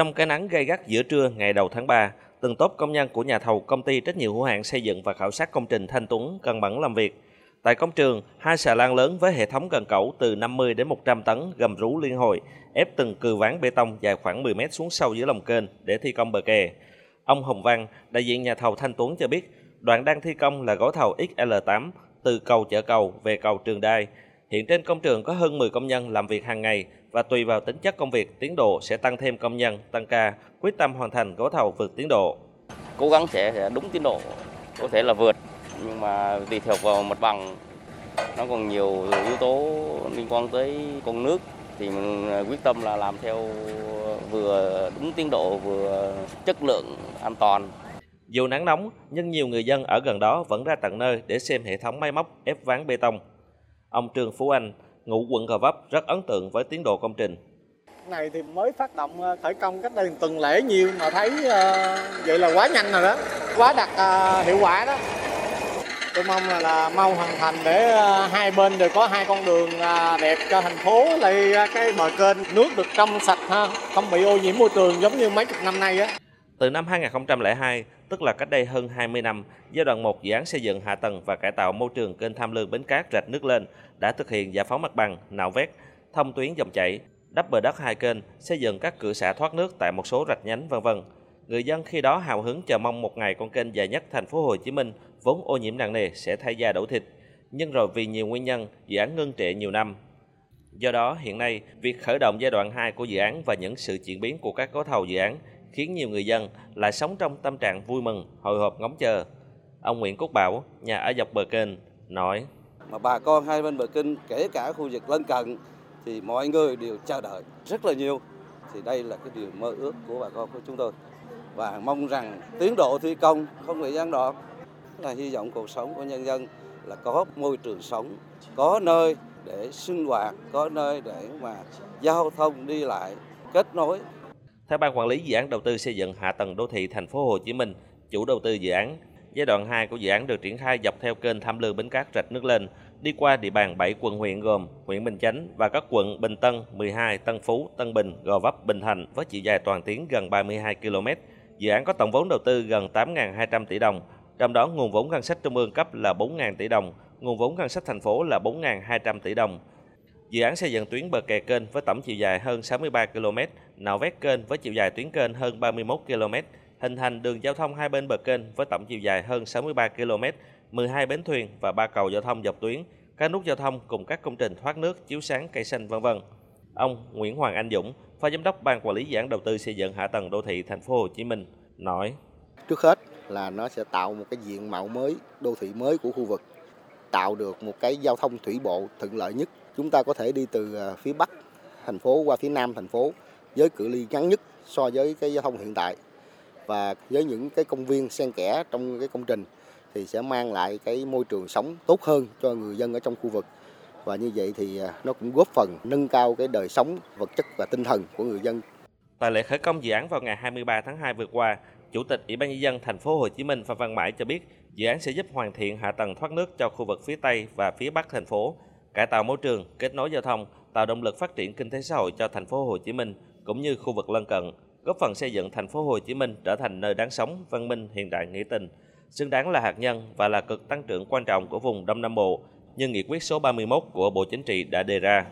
Trong cái nắng gay gắt giữa trưa ngày đầu tháng 3, từng tốp công nhân của nhà thầu công ty trách nhiệm hữu hạn xây dựng và khảo sát công trình Thanh Tuấn cần mẫn làm việc. Tại công trường, hai xà lan lớn với hệ thống cần cẩu từ 50 đến 100 tấn gầm rú liên hồi, ép từng cừ ván bê tông dài khoảng 10 mét xuống sâu dưới lòng kênh để thi công bờ kè. Ông Hồng Văn, đại diện nhà thầu Thanh Tuấn cho biết, đoạn đang thi công là gói thầu XL8 từ cầu chợ cầu về cầu Trường Đai. Hiện trên công trường có hơn 10 công nhân làm việc hàng ngày và tùy vào tính chất công việc, tiến độ sẽ tăng thêm công nhân, tăng ca, quyết tâm hoàn thành gói thầu vượt tiến độ. Cố gắng sẽ đúng tiến độ, có thể là vượt, nhưng mà tùy thuộc vào mặt bằng nó còn nhiều yếu tố liên quan tới con nước thì mình quyết tâm là làm theo vừa đúng tiến độ vừa chất lượng an toàn. Dù nắng nóng, nhưng nhiều người dân ở gần đó vẫn ra tận nơi để xem hệ thống máy móc ép ván bê tông. Ông Trương Phú Anh, ngụ quận Gò Vấp rất ấn tượng với tiến độ công trình. Này thì mới phát động ờ, khởi công cách đây tuần lễ nhiều mà thấy uh, vậy là quá nhanh rồi đó, quá đạt uh, hiệu quả đó. Tôi mong là, là mau hoàn thành để uh, hai bên đều có hai con đường đẹp cho thành phố, lại cái bờ kênh nước được trong sạch ha, không bị ô nhiễm môi trường giống như mấy chục năm nay á. Từ năm 2002, tức là cách đây hơn 20 năm, giai đoạn 1 dự án xây dựng hạ tầng và cải tạo môi trường kênh Tham Lương Bến Cát rạch nước lên đã thực hiện giải phóng mặt bằng, nạo vét, thông tuyến dòng chảy, đắp bờ đất hai kênh, xây dựng các cửa xả thoát nước tại một số rạch nhánh vân vân. Người dân khi đó hào hứng chờ mong một ngày con kênh dài nhất thành phố Hồ Chí Minh vốn ô nhiễm nặng nề sẽ thay da đổ thịt. Nhưng rồi vì nhiều nguyên nhân, dự án ngưng trệ nhiều năm. Do đó, hiện nay, việc khởi động giai đoạn 2 của dự án và những sự chuyển biến của các gói thầu dự án khiến nhiều người dân lại sống trong tâm trạng vui mừng, hồi hộp ngóng chờ. Ông Nguyễn Quốc Bảo, nhà ở dọc bờ kênh, nói. Mà bà con hai bên bờ kinh kể cả khu vực lân cận thì mọi người đều chờ đợi rất là nhiều. Thì đây là cái điều mơ ước của bà con của chúng tôi. Và mong rằng tiến độ thi công không bị gián đoạn. Là hy vọng cuộc sống của nhân dân là có môi trường sống có nơi để sinh hoạt có nơi để mà giao thông đi lại kết nối theo ban quản lý dự án đầu tư xây dựng hạ tầng đô thị thành phố Hồ Chí Minh chủ đầu tư dự án Giai đoạn 2 của dự án được triển khai dọc theo kênh Tham Lương Bến Cát rạch nước lên, đi qua địa bàn 7 quận huyện gồm huyện Bình Chánh và các quận Bình Tân, 12, Tân Phú, Tân Bình, Gò Vấp, Bình Thạnh với chiều dài toàn tuyến gần 32 km. Dự án có tổng vốn đầu tư gần 8.200 tỷ đồng, trong đó nguồn vốn ngân sách trung ương cấp là 4.000 tỷ đồng, nguồn vốn ngân sách thành phố là 4.200 tỷ đồng. Dự án xây dựng tuyến bờ kè kênh với tổng chiều dài hơn 63 km, nạo vét kênh với chiều dài tuyến kênh hơn 31 km, hình thành đường giao thông hai bên bờ kênh với tổng chiều dài hơn 63 km, 12 bến thuyền và ba cầu giao thông dọc tuyến, các nút giao thông cùng các công trình thoát nước, chiếu sáng, cây xanh vân vân. Ông Nguyễn Hoàng Anh Dũng, Phó Giám đốc Ban Quản lý Dự án Đầu tư xây dựng hạ tầng đô thị thành phố Hồ Chí Minh nói: Trước hết là nó sẽ tạo một cái diện mạo mới, đô thị mới của khu vực, tạo được một cái giao thông thủy bộ thuận lợi nhất. Chúng ta có thể đi từ à, phía bắc thành phố qua phía nam thành phố với cự ly ngắn nhất so với cái giao thông hiện tại. Và với những cái công viên xen kẽ trong cái công trình thì sẽ mang lại cái môi trường sống tốt hơn cho người dân ở trong khu vực. Và như vậy thì à, nó cũng góp phần nâng cao cái đời sống vật chất và tinh thần của người dân. Tại lễ khởi công dự án vào ngày 23 tháng 2 vừa qua, Chủ tịch Ủy ban nhân dân thành phố Hồ Chí Minh Phan Văn Mãi cho biết, dự án sẽ giúp hoàn thiện hạ tầng thoát nước cho khu vực phía Tây và phía Bắc thành phố, cải tạo môi trường, kết nối giao thông, tạo động lực phát triển kinh tế xã hội cho thành phố Hồ Chí Minh cũng như khu vực lân cận, góp phần xây dựng thành phố Hồ Chí Minh trở thành nơi đáng sống, văn minh, hiện đại, nghĩa tình, xứng đáng là hạt nhân và là cực tăng trưởng quan trọng của vùng Đông Nam Bộ như nghị quyết số 31 của Bộ Chính trị đã đề ra.